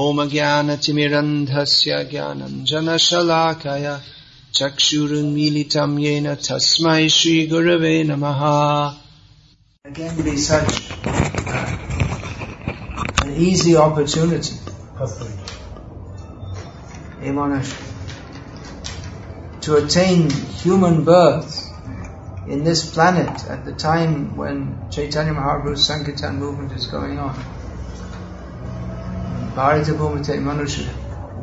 ॐ ज्ञानतिमिरन्धस्य ज्ञानञ्जनशलाकय चक्षुरुन्मीलितं येन तस्मै श्रीगुरवे नमः Again be such an easy opportunity. Imanish, to attain human birth in this planet at the time when Chaitanya Mahaprabhu's Sankirtan movement is going on.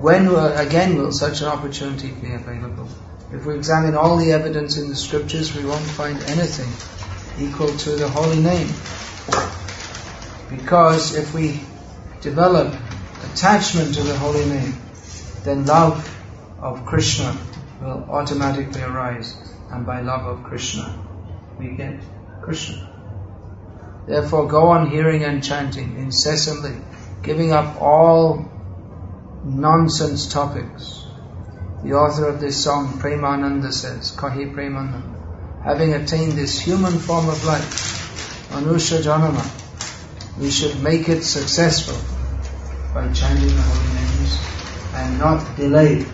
When will, again will such an opportunity be available? If we examine all the evidence in the scriptures, we won't find anything equal to the holy name. Because if we develop attachment to the holy name, then love of Krishna will automatically arise. And by love of Krishna, we get Krishna. Therefore, go on hearing and chanting incessantly giving up all nonsense topics. The author of this song, Premananda, says, Kahi Premananda, having attained this human form of life, Manusha Janama, we should make it successful by chanting the holy names and not delay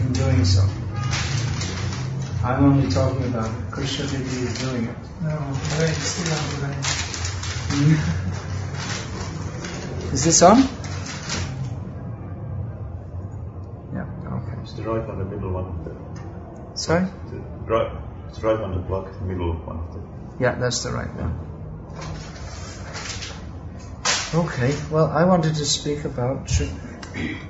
in doing so. I'm only talking about it. Krishna Devi is doing it. No, the is this on? Yeah, okay. It's the right on the middle one of the. Sorry? The right, it's right on the block, the middle one of the. Yeah, that's the right one. Okay, well, I wanted to speak about.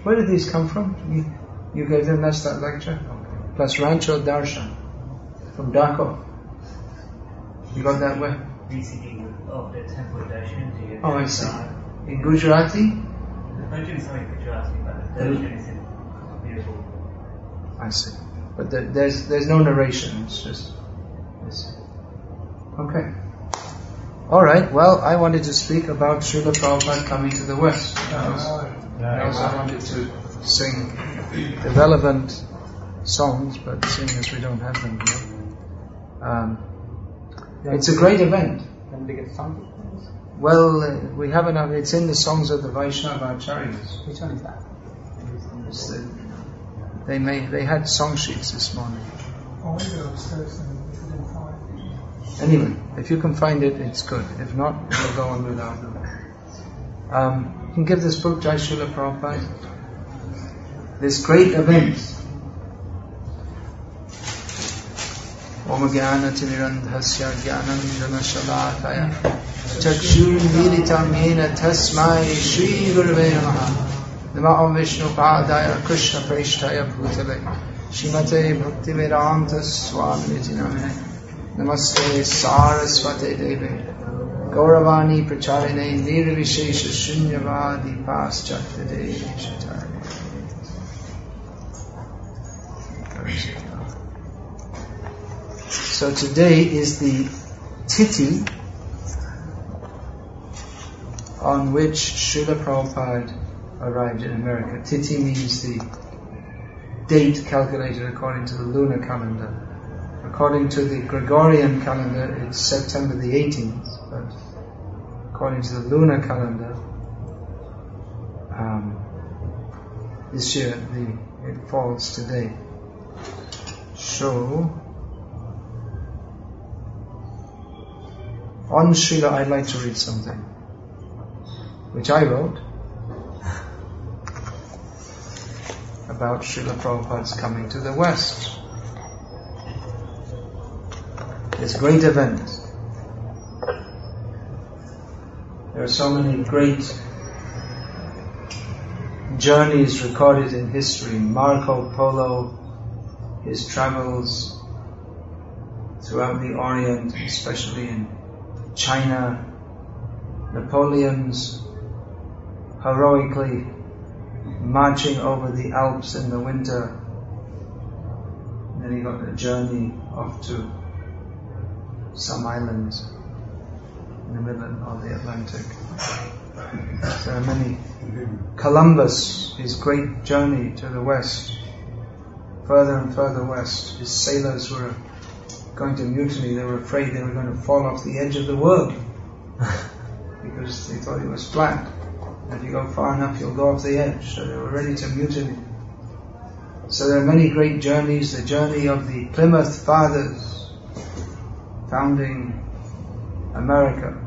Where did these come from? You, you gave them that's that lecture? Okay. Plus Rancho Darshan from Dhaka. You got that where? of the temple darshan. Oh, I see in Gujarati? I see. But there, there's there's no narration. It's just. It's, okay. All right. Well, I wanted to speak about Srila Prabhupada coming to the West. I, was, I also wanted to sing the relevant songs, but seeing as we don't have them here, um, it's a great event. Well, uh, we have another. It's in the songs of the Vaishnavacharyas. Which one is that? The, they may. They had song sheets this morning. Oh, anyway, if you can find it, it's good. If not, we'll go on without them. Um, you can give this book to Srila Prabhupada. This great event. Om चक्षुर्मीलितं येन तस्मै श्रीगुरवे नमः। नमः विष्णुपादाय कृष्णप्रेष्ठाय भूतले। श्रीमते भक्तिवेदान्तस्वामिनिति नमः। नमस्ते सारस्वते देवे। गौरवाणी प्रचारिणे निर्विशेष शून्यवादी पाश्चात्य So today is the Titi on which Srila Prabhupada arrived in America. Tithi means the date calculated according to the lunar calendar. According to the Gregorian calendar, it's September the 18th, but according to the lunar calendar, um, this year the, it falls today. So, On Srila, I'd like to read something, which I wrote about Srila Prabhupada's coming to the West. This great event. There are so many great journeys recorded in history. Marco Polo, his travels throughout the Orient, especially in China, Napoleon's heroically marching over the Alps in the winter. And then he got a journey off to some islands in the middle of the Atlantic. There are many. Columbus, his great journey to the west, further and further west, his sailors were going to mutiny, they were afraid they were going to fall off the edge of the world because they thought it was flat. If you go far enough, you'll go off the edge. So they were ready to mutiny. So there are many great journeys. The journey of the Plymouth Fathers, founding America.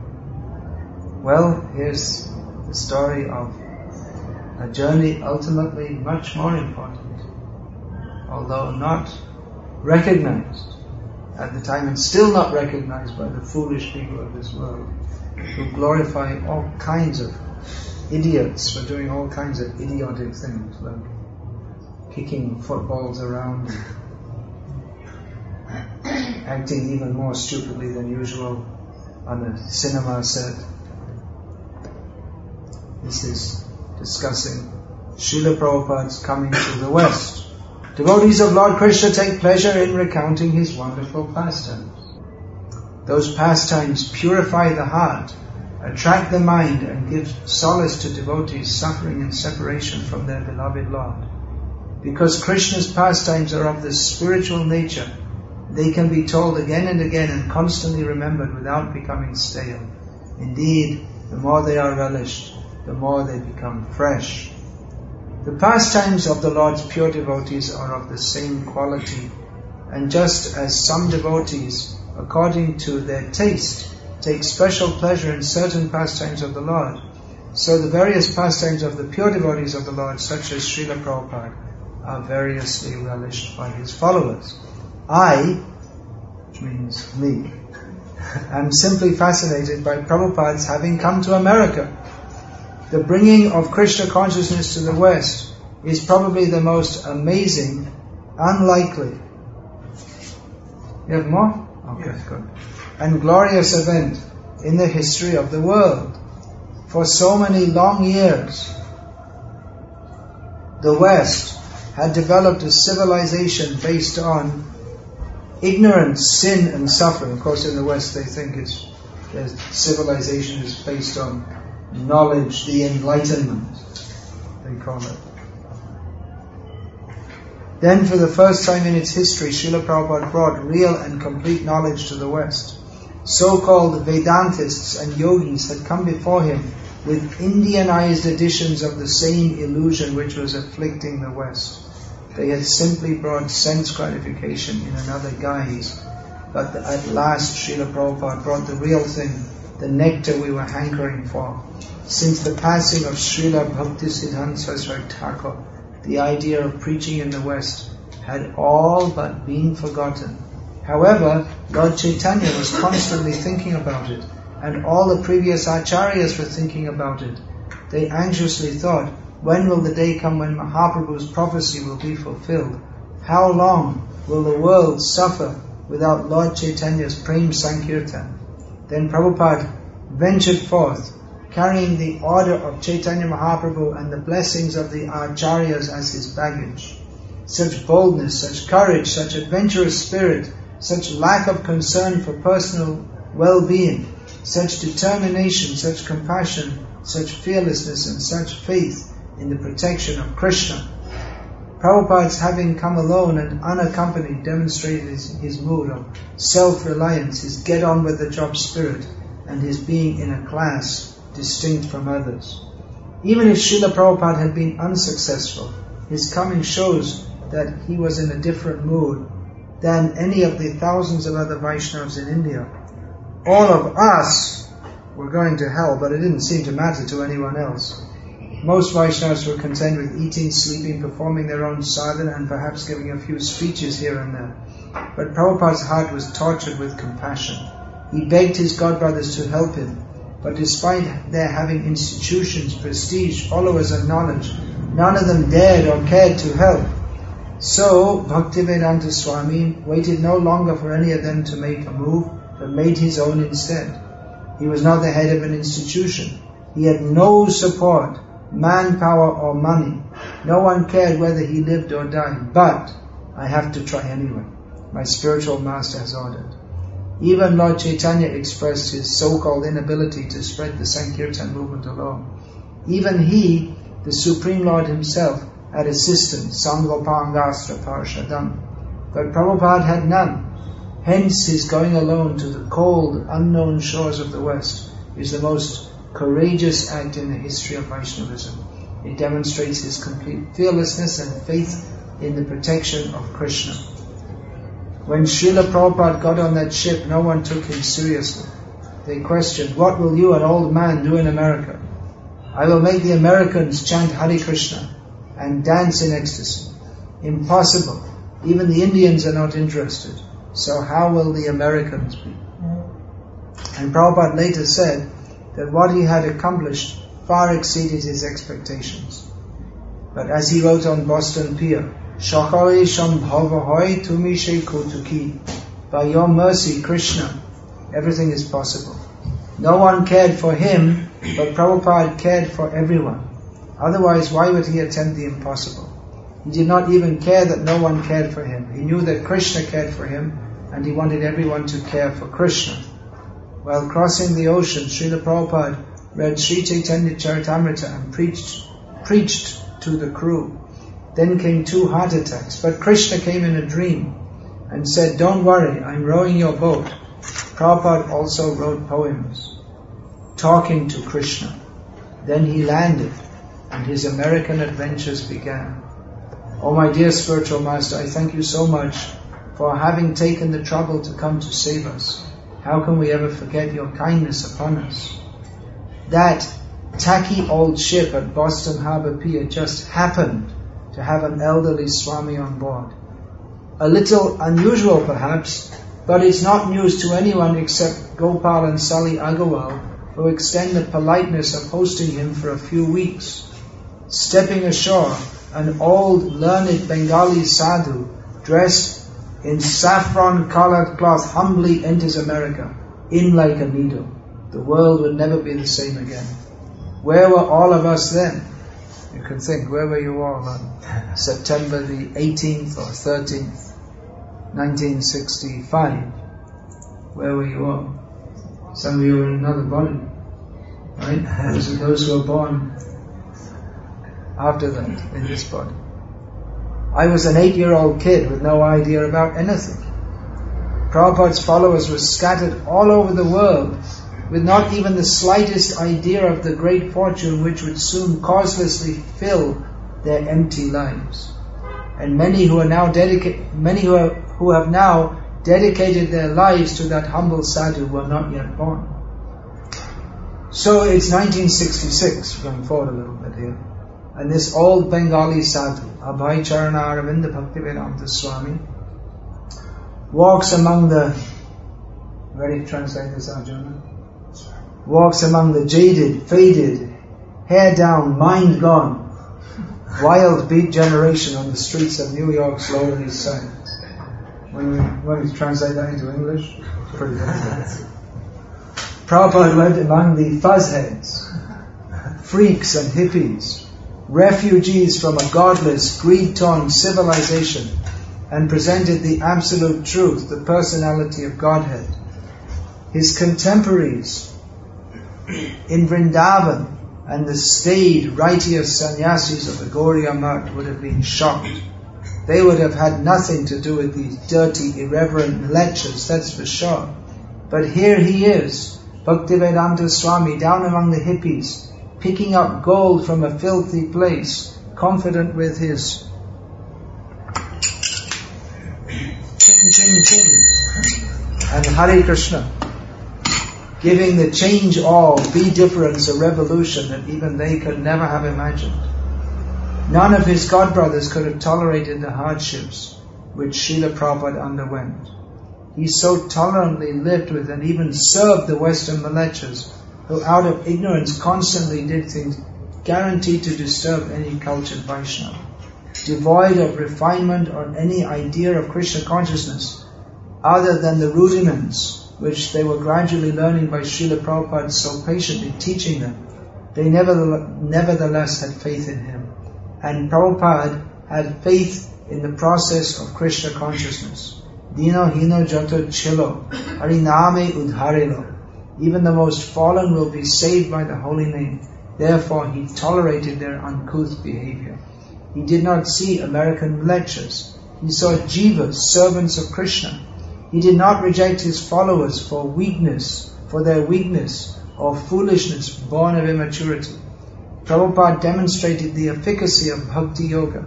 Well, here's the story of a journey ultimately much more important, although not recognized at the time and still not recognized by the foolish people of this world who glorify all kinds of idiots for doing all kinds of idiotic things like kicking footballs around acting even more stupidly than usual on a cinema set. This is discussing Srila Prabhupada's coming to the West. Devotees of Lord Krishna take pleasure in recounting his wonderful pastimes. Those pastimes purify the heart, attract the mind, and give solace to devotees suffering in separation from their beloved Lord. Because Krishna's pastimes are of the spiritual nature, they can be told again and again and constantly remembered without becoming stale. Indeed, the more they are relished, the more they become fresh. The pastimes of the Lord's pure devotees are of the same quality, and just as some devotees, according to their taste, take special pleasure in certain pastimes of the Lord, so the various pastimes of the pure devotees of the Lord, such as Srila Prabhupada, are variously relished by his followers. I, which means me, am simply fascinated by Prabhupada's having come to America the bringing of Krishna consciousness to the West is probably the most amazing, unlikely. You have more? Okay, yes. good. And glorious event in the history of the world. For so many long years, the West had developed a civilization based on ignorance, sin, and suffering. Of course, in the West, they think it's civilization is based on knowledge, the enlightenment, they call it. Then, for the first time in its history, Srila Prabhupada brought real and complete knowledge to the West. So-called Vedantists and yogis had come before him with Indianized editions of the same illusion which was afflicting the West. They had simply brought sense gratification in another guise. But at last Srila Prabhupada brought the real thing, the nectar we were hankering for. Since the passing of Srila Bhaktisiddhanta Saraswati Thakur, the idea of preaching in the West had all but been forgotten. However, Lord Chaitanya was constantly thinking about it, and all the previous acharyas were thinking about it. They anxiously thought, when will the day come when Mahaprabhu's prophecy will be fulfilled? How long will the world suffer without Lord Chaitanya's Prem Sankirtan? Then Prabhupada ventured forth carrying the order of Chaitanya Mahaprabhu and the blessings of the Acharyas as his baggage. Such boldness, such courage, such adventurous spirit, such lack of concern for personal well-being, such determination, such compassion, such fearlessness and such faith in the protection of Krishna. Prabhupada's having come alone and unaccompanied demonstrated his, his mood of self-reliance, his get on with the job spirit, and his being in a class distinct from others. Even if Srila Prabhupada had been unsuccessful, his coming shows that he was in a different mood than any of the thousands of other Vaishnavas in India. All of us were going to hell, but it didn't seem to matter to anyone else. Most Vaishnavas were content with eating, sleeping, performing their own sadhana, and perhaps giving a few speeches here and there. But Prabhupada's heart was tortured with compassion. He begged his godbrothers to help him, but despite their having institutions, prestige, followers, and knowledge, none of them dared or cared to help. So, Bhaktivedanta Swami waited no longer for any of them to make a move, but made his own instead. He was not the head of an institution. He had no support, manpower or money. No one cared whether he lived or died. But I have to try anyway. My spiritual master has ordered. Even Lord Chaitanya expressed his so-called inability to spread the Sankirtan movement alone. Even he, the Supreme Lord himself, had assistants, Sangopangastra Parshadam. But Prabhupada had none. Hence his going alone to the cold, unknown shores of the West is the most courageous act in the history of Vaishnavism. It demonstrates his complete fearlessness and faith in the protection of Krishna. When Srila Prabhupada got on that ship, no one took him seriously. They questioned, What will you, an old man, do in America? I will make the Americans chant Hare Krishna and dance in ecstasy. Impossible. Even the Indians are not interested. So how will the Americans be? And Prabhupada later said that what he had accomplished far exceeded his expectations. But as he wrote on Boston Pier, Shakare Shambhava Tumi Kotuki. By your mercy, Krishna, everything is possible. No one cared for him, but Prabhupada cared for everyone. Otherwise, why would he attempt the impossible? He did not even care that no one cared for him. He knew that Krishna cared for him, and he wanted everyone to care for Krishna. While crossing the ocean, Srila Prabhupada read Sri Chaitanya Charitamrita and preached, preached to the crew. Then came two heart attacks, but Krishna came in a dream and said, Don't worry, I'm rowing your boat. Prabhupada also wrote poems talking to Krishna. Then he landed and his American adventures began. Oh my dear spiritual master, I thank you so much for having taken the trouble to come to save us. How can we ever forget your kindness upon us? That tacky old ship at Boston Harbor Pier just happened to have an elderly Swami on board. A little unusual perhaps, but it's not news to anyone except Gopal and Sally Agarwal, who extend the politeness of hosting him for a few weeks. Stepping ashore, an old learned Bengali sadhu dressed in saffron colored cloth humbly enters America, in like a needle. The world would never be the same again. Where were all of us then? You can think, where were you all on September the 18th or 13th, 1965? Where were you all? Some of you were in another body, right? Those, those who were born after that in this body. I was an eight year old kid with no idea about anything. Prabhupada's followers were scattered all over the world with not even the slightest idea of the great fortune which would soon causelessly fill their empty lives. And many who are now dedicated, many who, are, who have now dedicated their lives to that humble sadhu were not yet born. So it's 1966, going forward a little bit here. And this old Bengali sadhu, Abhay Charana Aravinda Bhaktivedanta Swami, walks among the, to translate this Arjuna? Walks among the jaded, faded, hair down, mind gone, wild beat generation on the streets of New York's Lower East Side. When we, when we translate that into English, pretty good. Prabhupada went among the fuzzheads, freaks and hippies, refugees from a godless, greed-torn civilization and presented the absolute truth, the personality of Godhead. His contemporaries in Vrindavan and the staid, righteous sannyasis of the Gaudiya Math would have been shocked. They would have had nothing to do with these dirty, irreverent mlecchas, that's for sure. But here he is, Bhaktivedanta Swami, down among the hippies, picking up gold from a filthy place, confident with his ching ching ching and Hare Krishna, giving the change all, be difference, a revolution that even they could never have imagined. None of his god brothers could have tolerated the hardships which Srila Prabhupada underwent. He so tolerantly lived with and even served the Western Mlecchas who out of ignorance constantly did things guaranteed to disturb any cultured Vaishnava. Devoid of refinement or any idea of Krishna consciousness, other than the rudiments which they were gradually learning by Srila Prabhupada so patiently teaching them, they nevertheless had faith in him. And Prabhupada had faith in the process of Krishna consciousness. Dino hino jato chilo, hariname udharelo. Even the most fallen will be saved by the holy name. Therefore, he tolerated their uncouth behavior. He did not see American mlecchas. He saw jivas, servants of Krishna. He did not reject his followers for weakness, for their weakness, or foolishness born of immaturity. Prabhupada demonstrated the efficacy of bhakti yoga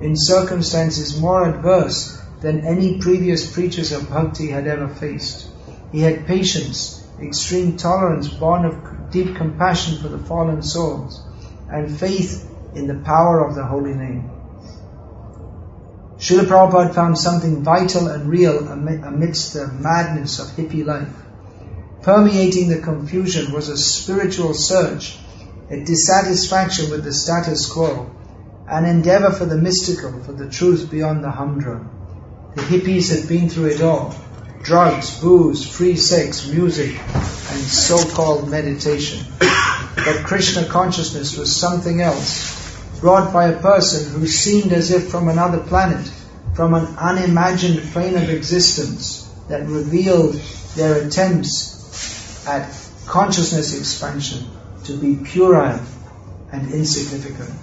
in circumstances more adverse than any previous preachers of bhakti had ever faced. He had patience, extreme tolerance born of deep compassion for the fallen souls, and faith in the power of the holy name. Srila Prabhupada found something vital and real amidst the madness of hippie life. Permeating the confusion was a spiritual search, a dissatisfaction with the status quo, an endeavor for the mystical, for the truth beyond the humdrum. The hippies had been through it all drugs, booze, free sex, music, and so called meditation. But Krishna consciousness was something else, brought by a person who seemed as if from another planet, from an unimagined plane of existence that revealed their attempts at consciousness expansion to be puerile and insignificant.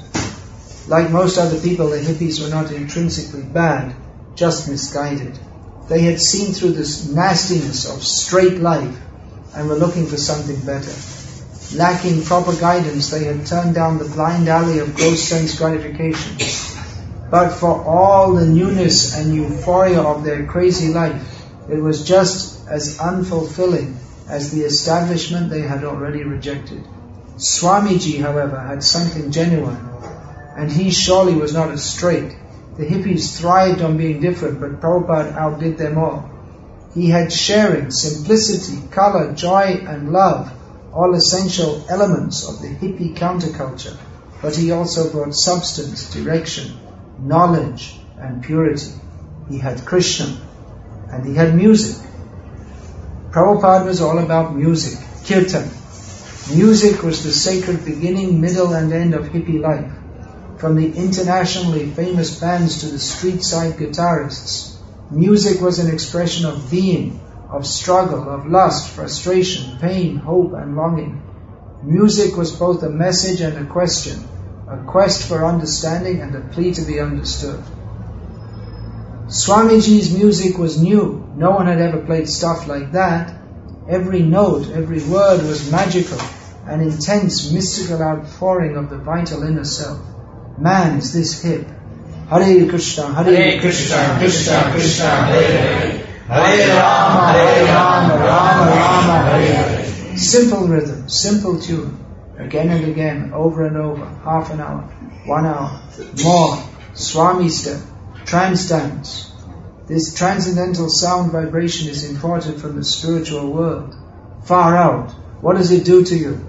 Like most other people, the hippies were not intrinsically bad, just misguided. They had seen through this nastiness of straight life and were looking for something better. Lacking proper guidance, they had turned down the blind alley of gross sense gratification. But for all the newness and euphoria of their crazy life, it was just as unfulfilling as the establishment they had already rejected. Swamiji, however, had something genuine, and he surely was not as straight. The hippies thrived on being different, but Prabhupada outdid them all. He had sharing, simplicity, color, joy, and love, all essential elements of the hippie counterculture, but he also brought substance, direction, knowledge, and purity. He had Krishna, and he had music. Prabhupada was all about music, kirtan. Music was the sacred beginning, middle, and end of hippie life from the internationally famous bands to the street side guitarists. Music was an expression of being, of struggle, of lust, frustration, pain, hope, and longing. Music was both a message and a question, a quest for understanding and a plea to be understood. Swamiji's music was new. No one had ever played stuff like that. Every note, every word was magical, an intense mystical outpouring of the vital inner self man is this hip. Hare Krishna, Hare Krishna, Krishna Krishna, Hare Hare. Hare Rama, Hare Rama, Rama Rama, Hare Hare. Simple rhythm, simple tune, again and again, over and over, half an hour, one hour, more, Swami step, trance dance. This transcendental sound vibration is imported from the spiritual world. Far out. What does it do to you?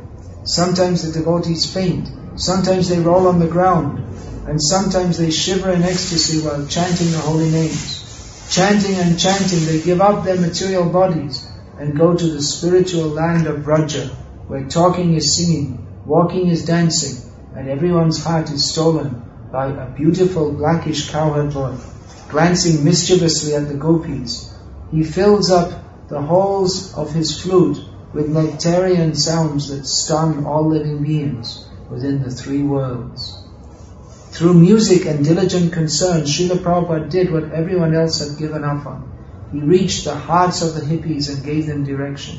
Sometimes the devotees faint. Sometimes they roll on the ground, and sometimes they shiver in ecstasy while chanting the holy names. Chanting and chanting, they give up their material bodies and go to the spiritual land of Braja, where talking is singing, walking is dancing, and everyone's heart is stolen by a beautiful blackish cowherd boy, glancing mischievously at the gopis. He fills up the holes of his flute with nectarian sounds that stun all living beings within the three worlds. Through music and diligent concern, Srila Prabhupada did what everyone else had given up on. He reached the hearts of the hippies and gave them direction.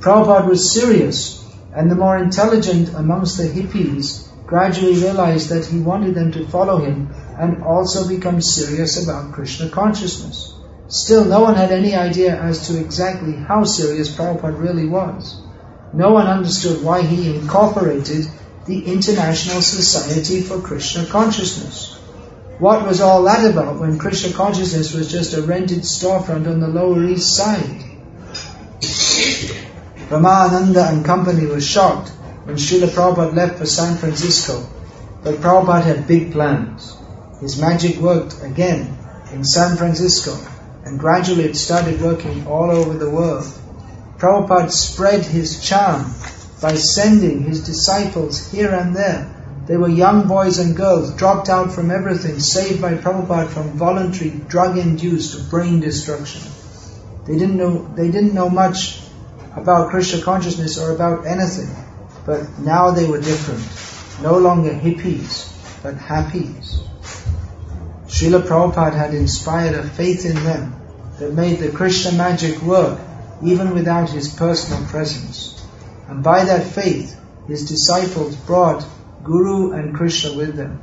Prabhupada was serious, and the more intelligent amongst the hippies gradually realized that he wanted them to follow him and also become serious about Krishna consciousness. Still, no one had any idea as to exactly how serious Prabhupada really was. No one understood why he incorporated the International Society for Krishna Consciousness. What was all that about when Krishna consciousness was just a rented storefront on the Lower East Side? Ramananda and company was shocked when Srila Prabhupada left for San Francisco, but Prabhupada had big plans. His magic worked again in San Francisco, and gradually it started working all over the world. Prabhupada spread his charm by sending his disciples here and there. They were young boys and girls, dropped out from everything, saved by Prabhupada from voluntary drug-induced brain destruction. They didn't know, they didn't know much about Krishna consciousness or about anything, but now they were different. No longer hippies, but happies. Srila Prabhupada had inspired a faith in them that made the Krishna magic work even without his personal presence. And by that faith, his disciples brought Guru and Krishna with them.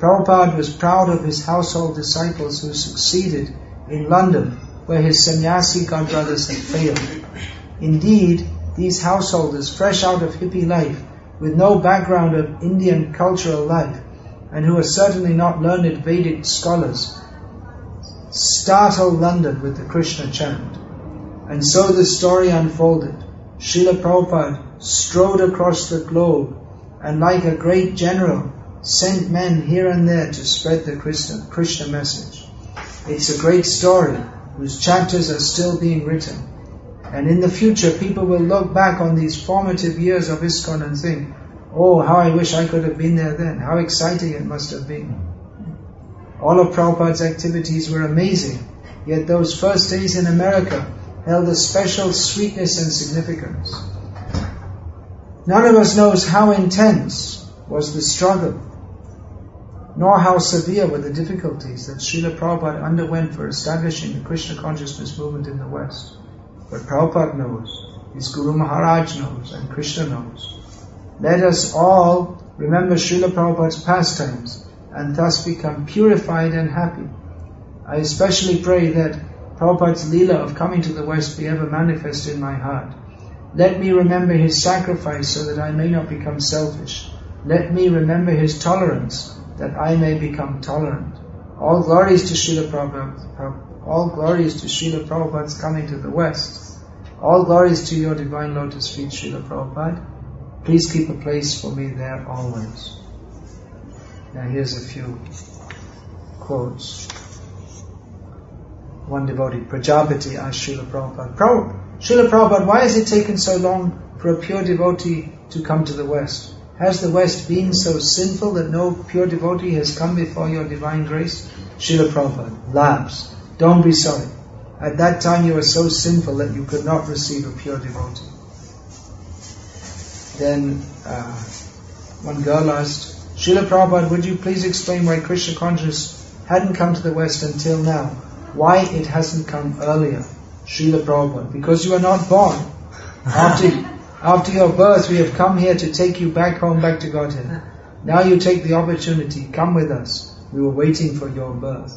Prabhupada was proud of his household disciples who succeeded in London, where his sannyasi godbrothers had failed. Indeed, these householders, fresh out of hippie life, with no background of Indian cultural life, and who are certainly not learned Vedic scholars, startled London with the Krishna chant. And so the story unfolded. Srila Prabhupada strode across the globe and like a great general sent men here and there to spread the Krishna, Krishna message. It's a great story whose chapters are still being written. And in the future, people will look back on these formative years of ISKCON and think, oh, how I wish I could have been there then. How exciting it must have been. All of Prabhupada's activities were amazing, yet those first days in America held a special sweetness and significance. None of us knows how intense was the struggle, nor how severe were the difficulties that Srila Prabhupada underwent for establishing the Krishna consciousness movement in the West. But Prabhupada knows, his Guru Maharaj knows, and Krishna knows. Let us all remember Srila Prabhupada's pastimes and thus become purified and happy. I especially pray that Prabhupada's Leela of coming to the West be ever manifest in my heart. Let me remember his sacrifice so that I may not become selfish. Let me remember his tolerance that I may become tolerant. All glories to Srila Prabhupada. All glories to Srila Prabhupada's coming to the West. All glories to your divine lotus feet, Srila Prabhupada. Please keep a place for me there always. Now here's a few quotes. One devotee, Prajapati asked Srila Prabhupada, Srila Prabhupada, why has it taken so long for a pure devotee to come to the West? Has the West been so sinful that no pure devotee has come before your divine grace? Srila Prabhupada laughs. Don't be sorry. At that time you were so sinful that you could not receive a pure devotee. Then uh, one girl asked, Srila Prabhupada, would you please explain why Krishna consciousness hadn't come to the West until now? Why it hasn't come earlier? Srila Prabhupada, because you are not born. After, after your birth, we have come here to take you back home, back to Godhead. Now you take the opportunity, come with us. We were waiting for your birth.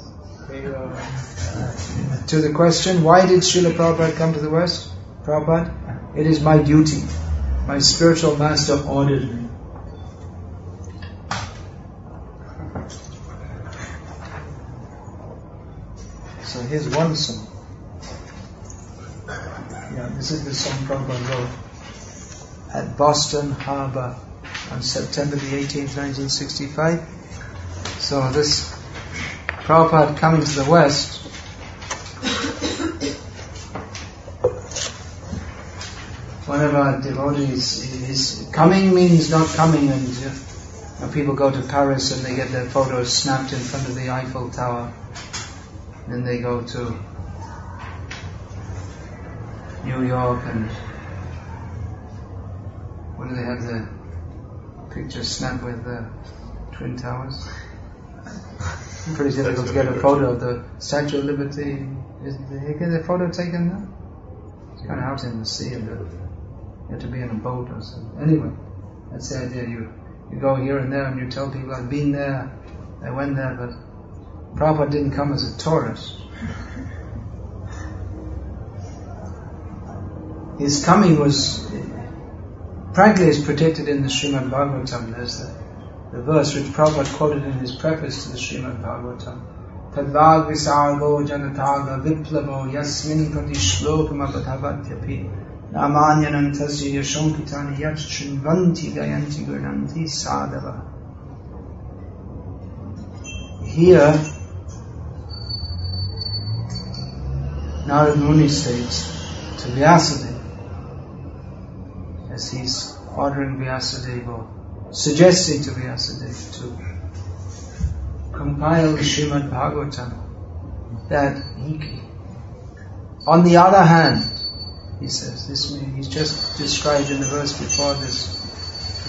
to the question, why did Srila Prabhupada come to the West? Prabhupada, it is my duty. My spiritual master ordered me. Here's one song. Yeah, this is the song Prabhupada wrote at Boston Harbor on September the 18th, 1965. So this Prabhupada coming to the West one of our devotees, his coming means not coming and people go to Paris and they get their photos snapped in front of the Eiffel Tower. Then they go to New York and what do they have the picture snapped with the Twin Towers? Pretty difficult to get a photo of the Statue of Liberty. Is, did you get a photo taken there? It's kind of out in the sea and you have to be in a boat or something. Anyway, that's the idea. You you go here and there and you tell people I've been there, I went there, but Prabhupada didn't come as a tourist. His coming was practically is predicted in the Srimad Bhagavatam. There's the, the verse which Prabhupada quoted in his preface to the Srimad Bhagavatam. Tadvad visargo janataga viplavo yasmin prati shlokam tasya yashonkitani yat shrinvanti gayanti gurnanti sadava. Here, Narad Muni states to Vyasadeva, as he's ordering Vyasadeva, suggesting to Vyasadeva to compile the Srimad Bhagavatam, that he, on the other hand, he says, this he's just described in the verse before this,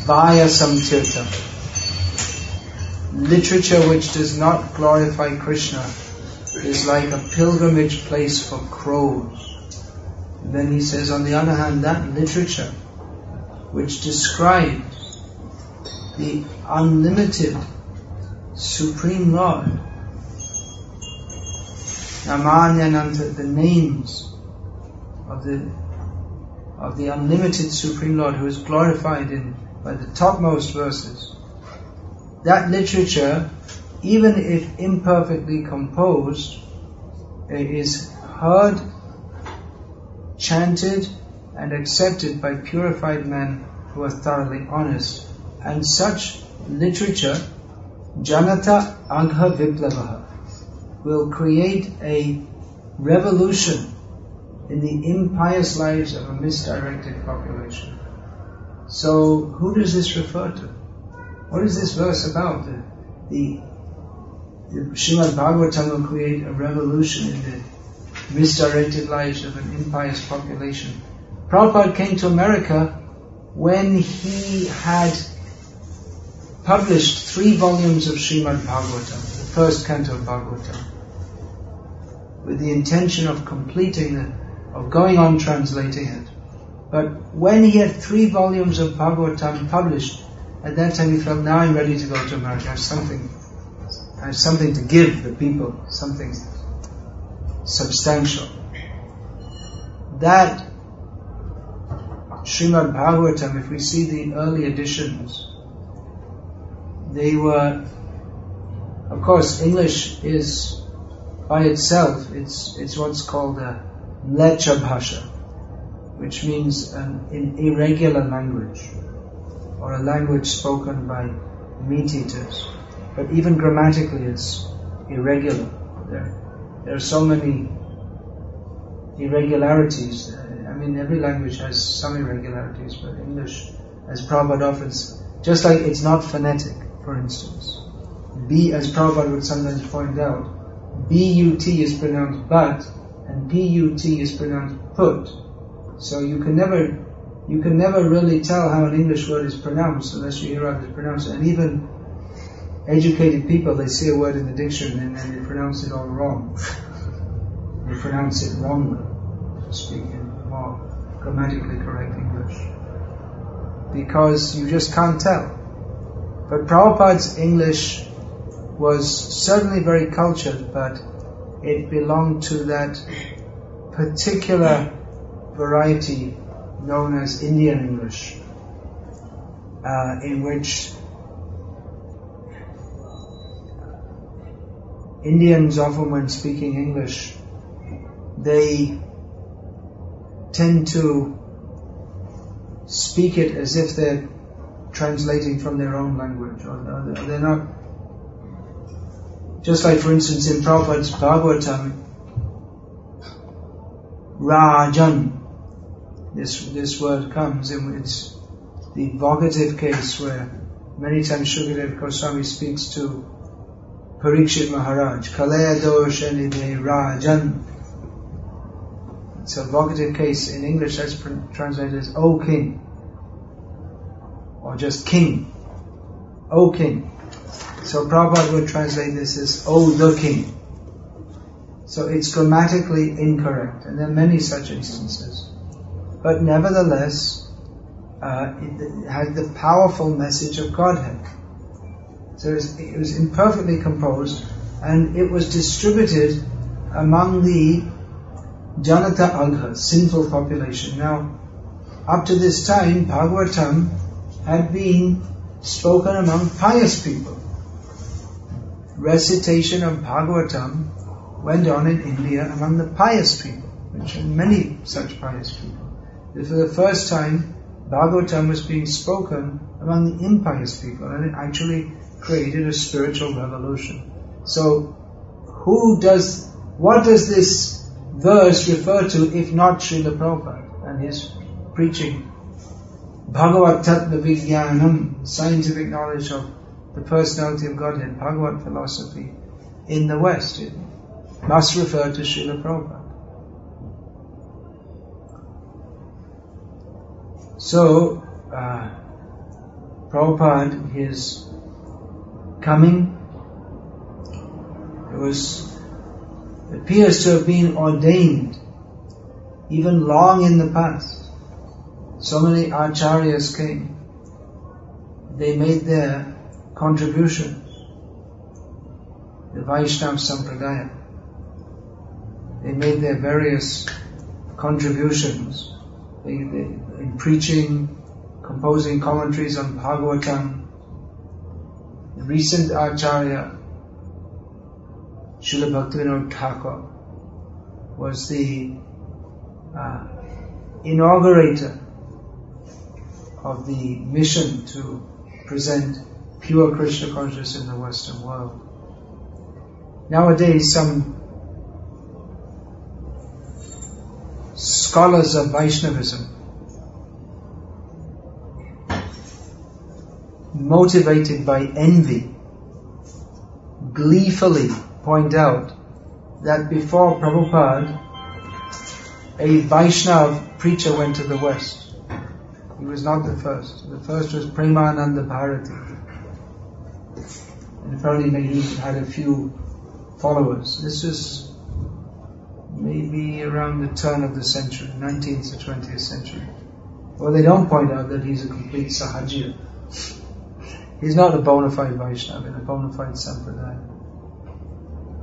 Vaya Samtirtha, literature which does not glorify Krishna is like a pilgrimage place for crows. Then he says, on the other hand, that literature which describes the unlimited Supreme Lord. Namanyananta, the names of the of the unlimited Supreme Lord who is glorified in by the topmost verses. That literature, even if imperfectly composed, is heard, chanted, and accepted by purified men who are thoroughly honest. And such literature, Janata Agha Viplavaha, will create a revolution in the impious lives of a misdirected population. So, who does this refer to? What is this verse about? The, the, the Srimad Bhagavatam will create a revolution in the misdirected lives of an impious population. Prabhupada came to America when he had published three volumes of Srimad Bhagavatam, the first canto of Bhagavatam, with the intention of completing the, of going on translating it. But when he had three volumes of Bhagavatam published, at that time he felt, now I'm ready to go to America. I have something, I have something to give the people, something substantial. That Srimad Bhagavatam, if we see the early editions, they were, of course, English is by itself, it's, it's what's called a Mleccha Bhasha, which means an, an irregular language, or a language spoken by meat eaters. But even grammatically, it's irregular. There, there are so many irregularities. I mean, every language has some irregularities, but English, as Prabhupada offers, just like it's not phonetic, for instance. B, as Prabhupada would sometimes point out, B-U-T is pronounced but, and P-U-T is pronounced put. So you can never, you can never really tell how an English word is pronounced unless you hear others pronounce it. And even educated people, they see a word in the dictionary and then they pronounce it all wrong. they pronounce it wrongly, to speak in more grammatically correct English. Because you just can't tell. But Prabhupada's English was certainly very cultured, but it belonged to that particular variety known as Indian English, uh, in which Indians often, when speaking English, they tend to speak it as if they're translating from their own language, or they're not. Just like, for instance, in Prabhupada's Bhagavatam, Rajan, this this word comes, and it's the vocative case where many times Shukadev Goswami speaks to Parikshit Maharaj, Kalaya Doshanide Rajan. It's a vocative case. In English, that's translated as O King, or just King. O King. So Prabhupada would translate this as O the King. So it's grammatically incorrect, and there are many such instances. But nevertheless, uh, it had the powerful message of Godhead. So it was, it was imperfectly composed, and it was distributed among the Janata Agha, sinful population. Now, up to this time, Bhagavatam had been spoken among pious people. Recitation of Bhagavatam went on in India among the pious people, which are many such pious people. For the first time, Bhagavatam was being spoken among the impious people, and it actually created a spiritual revolution. So, who does, what does this verse refer to if not Srila Prabhupada and his preaching? Bhagavat Tattva Vijnanam, scientific knowledge of the personality of Godhead, Bhagavat philosophy in the West. It must refer to Srila Prabhupada. So, uh, Prabhupada, his coming, it was, it appears to have been ordained even long in the past. so many acharyas came. They made their contributions. The Vaishnav Sampradaya. They made their various contributions in preaching, composing commentaries on Bhagavatam. Recent Acharya, Srila Bhaktivinoda Thakur, was the uh, inaugurator of the mission to present pure Krishna consciousness in the Western world. Nowadays, some scholars of Vaishnavism motivated by envy gleefully point out that before Prabhupada a Vaishnav preacher went to the West. He was not the first. The first was Premananda Bharati. And apparently maybe he had a few followers. This was maybe around the turn of the century, 19th or 20th century. Well, they don't point out that he's a complete Sahajiya. He's not a bona fide Vaishnava a bona fide Sampradaya.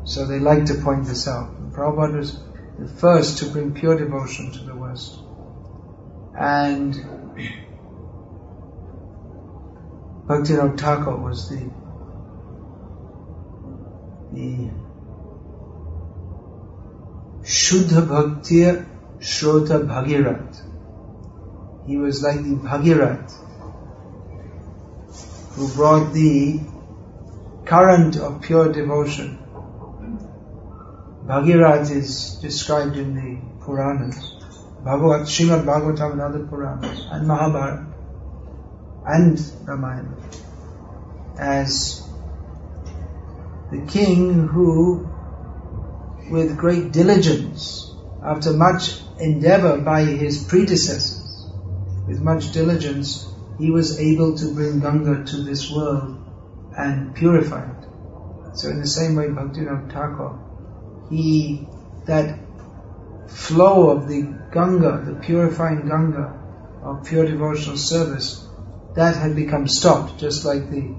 So they like to point this out. And Prabhupada was the first to bring pure devotion to the West. And Bhaktivinoda Thakur was the the Shuddha Bhaktiya Shrota Bhagirat. He was like the Bhagirat who brought the current of pure devotion. Bhagirat is described in the Puranas, Bhagavat, Srimad Bhagavatam and other Puranas, and Mahabharata, and Ramayana, as the king who, with great diligence, after much endeavor by his predecessors, with much diligence, he was able to bring Ganga to this world and purify it. So in the same way, Bhaktivinoda Thakur he that flow of the Ganga, the purifying Ganga of pure devotional service, that had become stopped, just like the,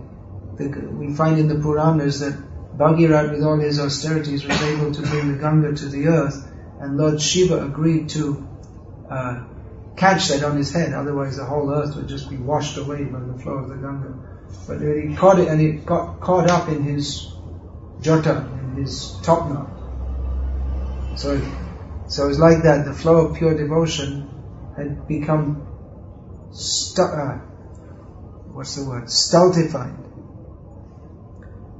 the we find in the Puranas that Bhagirath, with all his austerities was able to bring the Ganga to the earth, and Lord Shiva agreed to uh, catch that on his head, otherwise the whole earth would just be washed away by the flow of the Ganga. But he caught it and it got caught up in his jota, in his top knot. So, so it's like that. The flow of pure devotion had become stu- uh, what's the word? Stultified.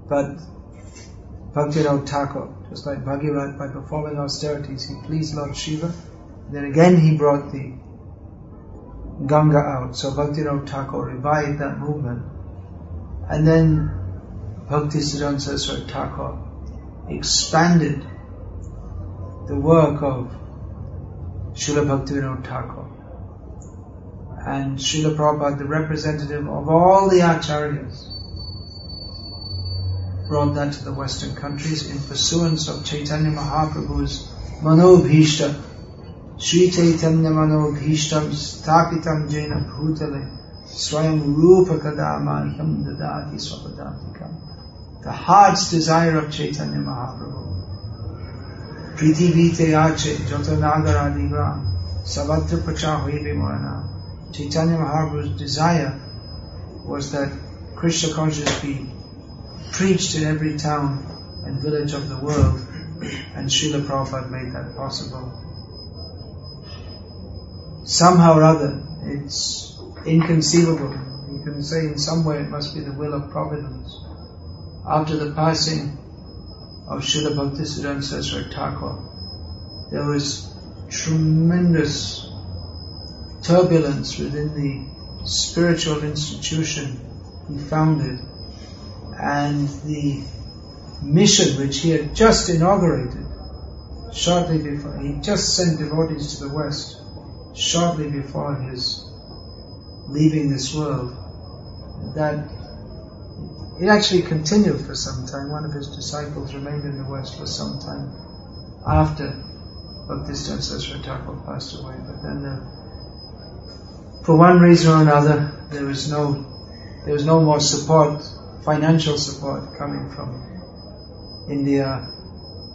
But Bhaktivinoda Thakur, just like Bhagirath, by performing austerities, he pleased Lord Shiva. Then again he brought the Ganga out. So Bhaktivinoda Thakur revived that movement. And then Bhakti Siddhanta Saraswati Thakur expanded the work of Srila Bhaktivinoda Thakur. And Srila Prabhupada, the representative of all the acharyas, brought that to the Western countries in pursuance of Chaitanya Mahaprabhu's Manobhishta. Sri Chaitanya Manobhishtam Stapitam Jaina Bhutale Swayam Rupa Kadamaham Dadati Swapadatikam. The heart's desire of Chaitanya Mahaprabhu পৃথিবীতে আছে যত নাগরাদি গ্রাম সর্বত্র প্রচার হইবে মরনা Chaitanya Mahaprabhu's desire was that Krishna consciousness be preached in every town and village of the world, and Srila Prabhupada made that possible. Somehow or other, it's inconceivable. You can say in some way it must be the will of providence. After the passing of Srila Bhaktisiddhanta Saraswati Thakur, there was tremendous turbulence within the spiritual institution he founded and the mission which he had just inaugurated shortly before, he just sent devotees to the West shortly before his leaving this world, that it actually continued for some time. One of his disciples remained in the West for some time after Bhaktisiddhanta Saraswati Thakur passed away. But then the for one reason or another, there was no, there was no more support, financial support coming from India,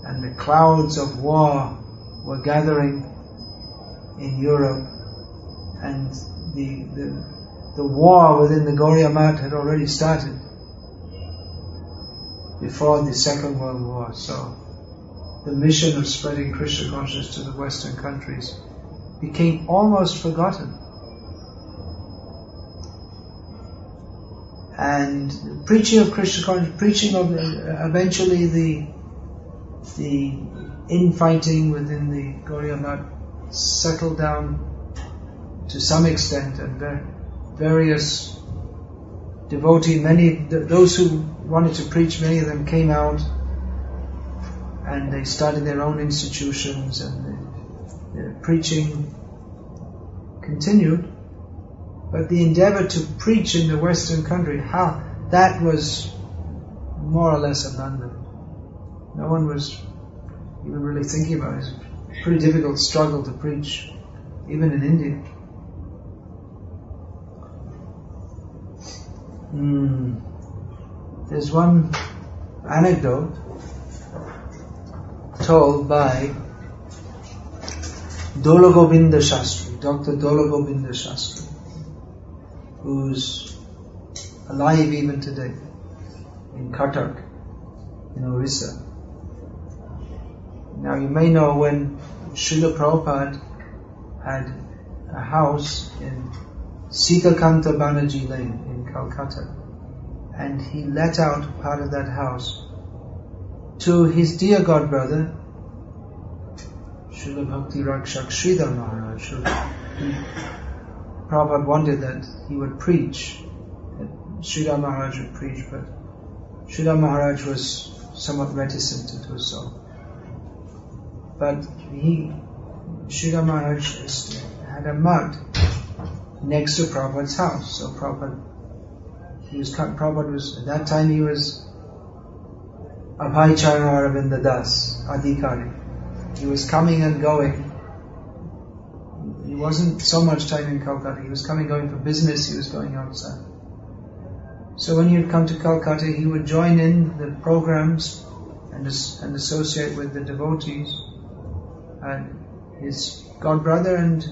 and the clouds of war were gathering in Europe, and the, the, the war within the Math had already started before the Second World War. So the mission of spreading Krishna consciousness to the Western countries became almost forgotten. And preaching of Krishna consciousness, preaching of uh, eventually the the infighting within the Math settled down to some extent, and various devotee, many those who wanted to preach, many of them came out and they started their own institutions and preaching continued. But the endeavor to preach in the Western country, how that was more or less abandoned. No one was even really thinking about it. Pretty difficult struggle to preach, even in India. Mm. There's one anecdote told by Dolagovinda Shastri, Dr. Dolagovinda Shastri, who's alive even today in Cuttack, in Orissa. Now you may know when Srila Prabhupada had a house in Sitakanta Banerjee Lane in Calcutta, and he let out part of that house to his dear godbrother, Srila Bhakti Rakshak Sridhar Maharaj. Prabhupada wanted that he would preach, that Sridhar Maharaj would preach, but Sridhar Maharaj was somewhat reticent to do so. But he, Sridhar Maharaj had a math next to Prabhupada's house. So Prabhupada, he was, Prabhupada was, at that time he was Abhay Charan Aravinda Das, Adhikari. He was coming and going. He wasn't so much time in Calcutta. He was coming going for business. He was going outside. So when he would come to Calcutta, he would join in the programs and, and associate with the devotees and his godbrother and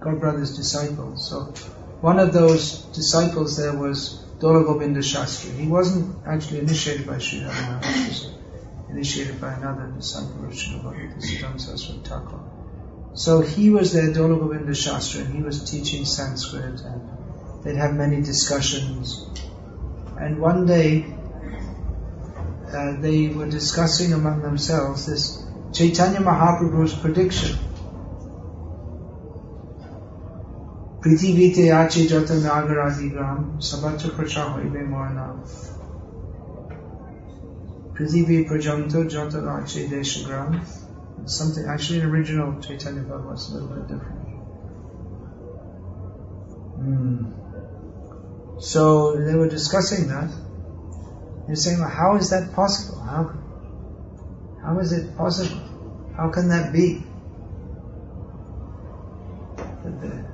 godbrother's disciples. So one of those disciples there was Dola Shastri. He wasn't actually initiated by Sri Maharaj, he was initiated by another disciple of Sri Saraswati Thakur. So he was there, Dola Shastri, and he was teaching Sanskrit, and they'd have many discussions. And one day, uh, they were discussing among themselves this Chaitanya Mahaprabhu's prediction পৃথিবীতে আছে যত নাগরাদি গ্রাম সবাচ্চ প্রচা হইবে মরনা পৃথিবী পর্যন্ত যত আছে দেশ গ্রাম something actually an original Chaitanya Bhagavat was a little bit different. Mm. So they were discussing that. They're saying, well, how is that possible? How, how is it possible? How can that be? That the,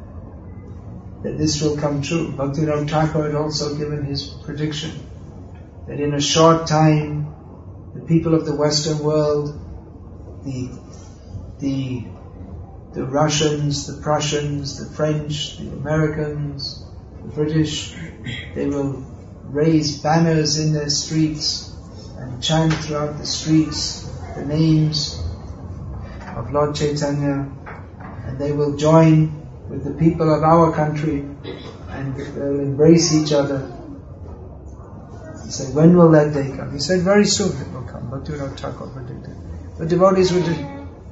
that this will come true. Bhaktivinoda Thakur had also given his prediction that in a short time, the people of the Western world, the, the, the Russians, the Prussians, the French, the Americans, the British, they will raise banners in their streets and chant throughout the streets the names of Lord Chaitanya and they will join with the people of our country and they'll embrace each other. He said, when will that day come? He said, very soon it will come. Bhaktivinoda Thakur predicted. The devotees were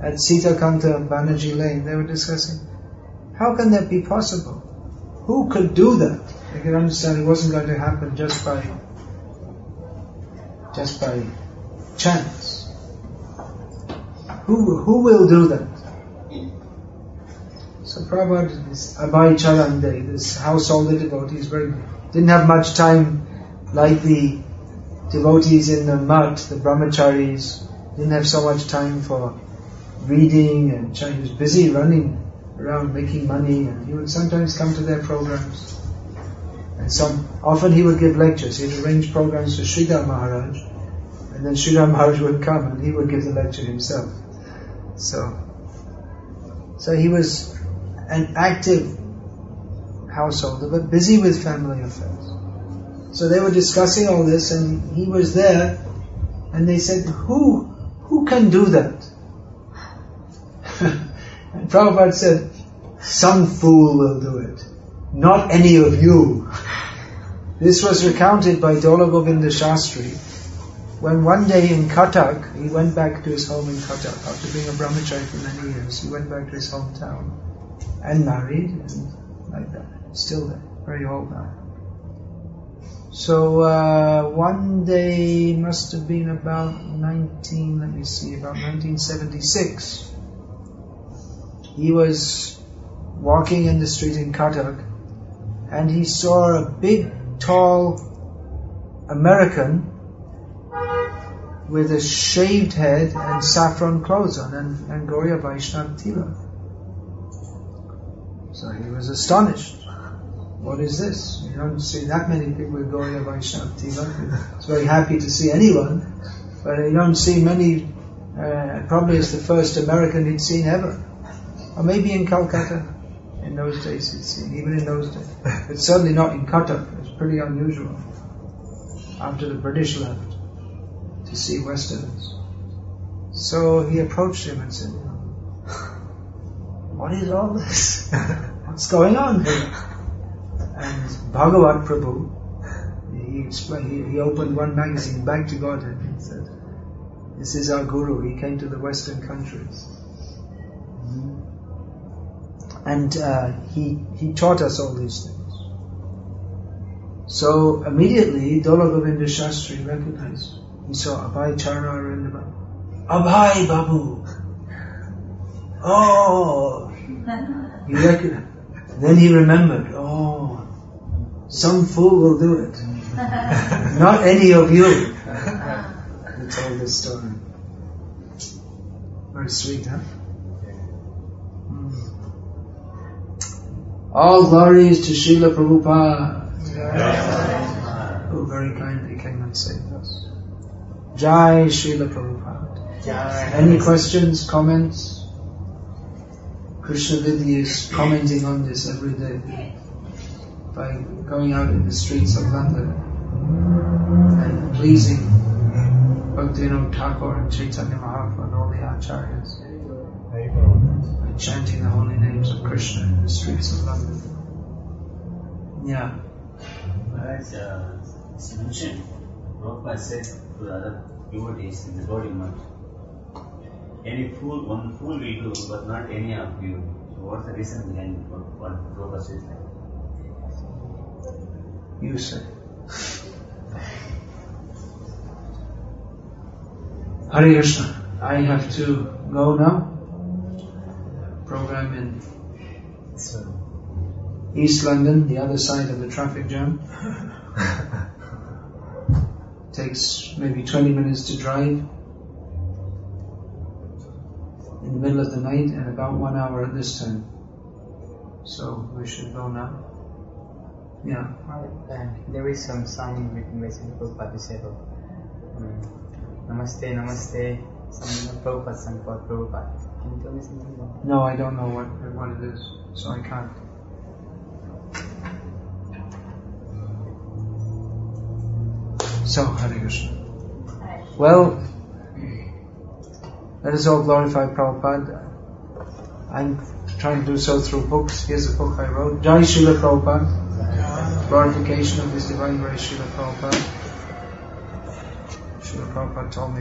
at Sita Kanta Banerjee Lane, they were discussing, how can that be possible? Who could do that? They could understand it wasn't going to happen just by just by chance. Who who will do that? So Prabhupada, this Abhay Charan De, this household devotees, very, didn't have much time like the devotees in the math, the brahmacharis, didn't have so much time for reading and he was busy running around making money, and he would sometimes come to their programs. And some, often he would give lectures. He'd arrange programs for Sridhar Maharaj, and then Sridhar Maharaj would come and he would give the lecture himself. So, so he was an active householder, but busy with family affairs. So they were discussing all this, and he was there, and they said, "Who, who can do that?" and Prabhupada said, "Some fool will do it, not any of you." This was recounted by Dola Govinda Shastri when one day in Cuttack, he went back to his home in Cuttack after being a brahmachari for many years. He went back to his hometown and married and like that. Still there, very old now. So uh, one day must have been about 19, let me see, about 1976. He was walking in the street in Cuttack and he saw a big, tall American with a shaved head and saffron clothes on and, and Gaudiya Vaishnav Tila. So he was astonished. What is this? You don't see that many people with Gaudiya Vaishnav Tila. He's very happy to see anyone, but you don't see many, uh, probably it's the first American he'd seen ever. Or maybe in Calcutta. In those days he'd seen, even in those days. But certainly not in Cuttack. It's pretty unusual. After the British left to see Westerners. So he approached him and said, What is all this? What's going on here? And Bhagavat Prabhu, he explained, he, he opened one magazine, Back to Godhead, and he said, This is our Guru, he came to the Western countries. And uh, he, he taught us all these things. So immediately, Dola Govinda Shastri recognized. He saw Abhay Charna Arindaba. Abhay Babu! Oh! He recognized. Then he remembered, oh, some fool will do it. Not any of you. He told this story. Very sweet, huh? Mm. All glories to Srila Prabhupada, who very kindly came and saved us. Jai Srila Prabhupada. Any questions, comments? Krishna Vidhi is commenting on this every day by going out in the streets of London and pleasing Bhaktivinoda Thakur and Chaitanya Mahaprabhu and all the acharyas by chanting the holy names of Krishna in the streets of London. Yeah. Maharaj, uh, Prabhupada said to the other devotees in the Gaudiya Math, any fool, one fool will do, but not any of you. So what's the reason behind what, what Prabhupada says like? You say. Hare Krishna. I have to go now. Program in East London, the other side of the traffic jam. Takes maybe 20 minutes to drive in the middle of the night and about one hour at this time. So we should go now. Yeah. Uh, there is some sign written by Srila Prabhupada about um, Namaste, Namaste, some Prabhupada, some Prabhupada. Can you tell me something about that? No, I don't know what what it is, so I can't. So, Hare Krishna. Well, let us all glorify Prabhupada. I'm trying to do so through books. Here's a book I wrote. Jai Srila Prabhupada. Glorification of His Divine Grace Srila Prabhupada. Srila Prabhupada told me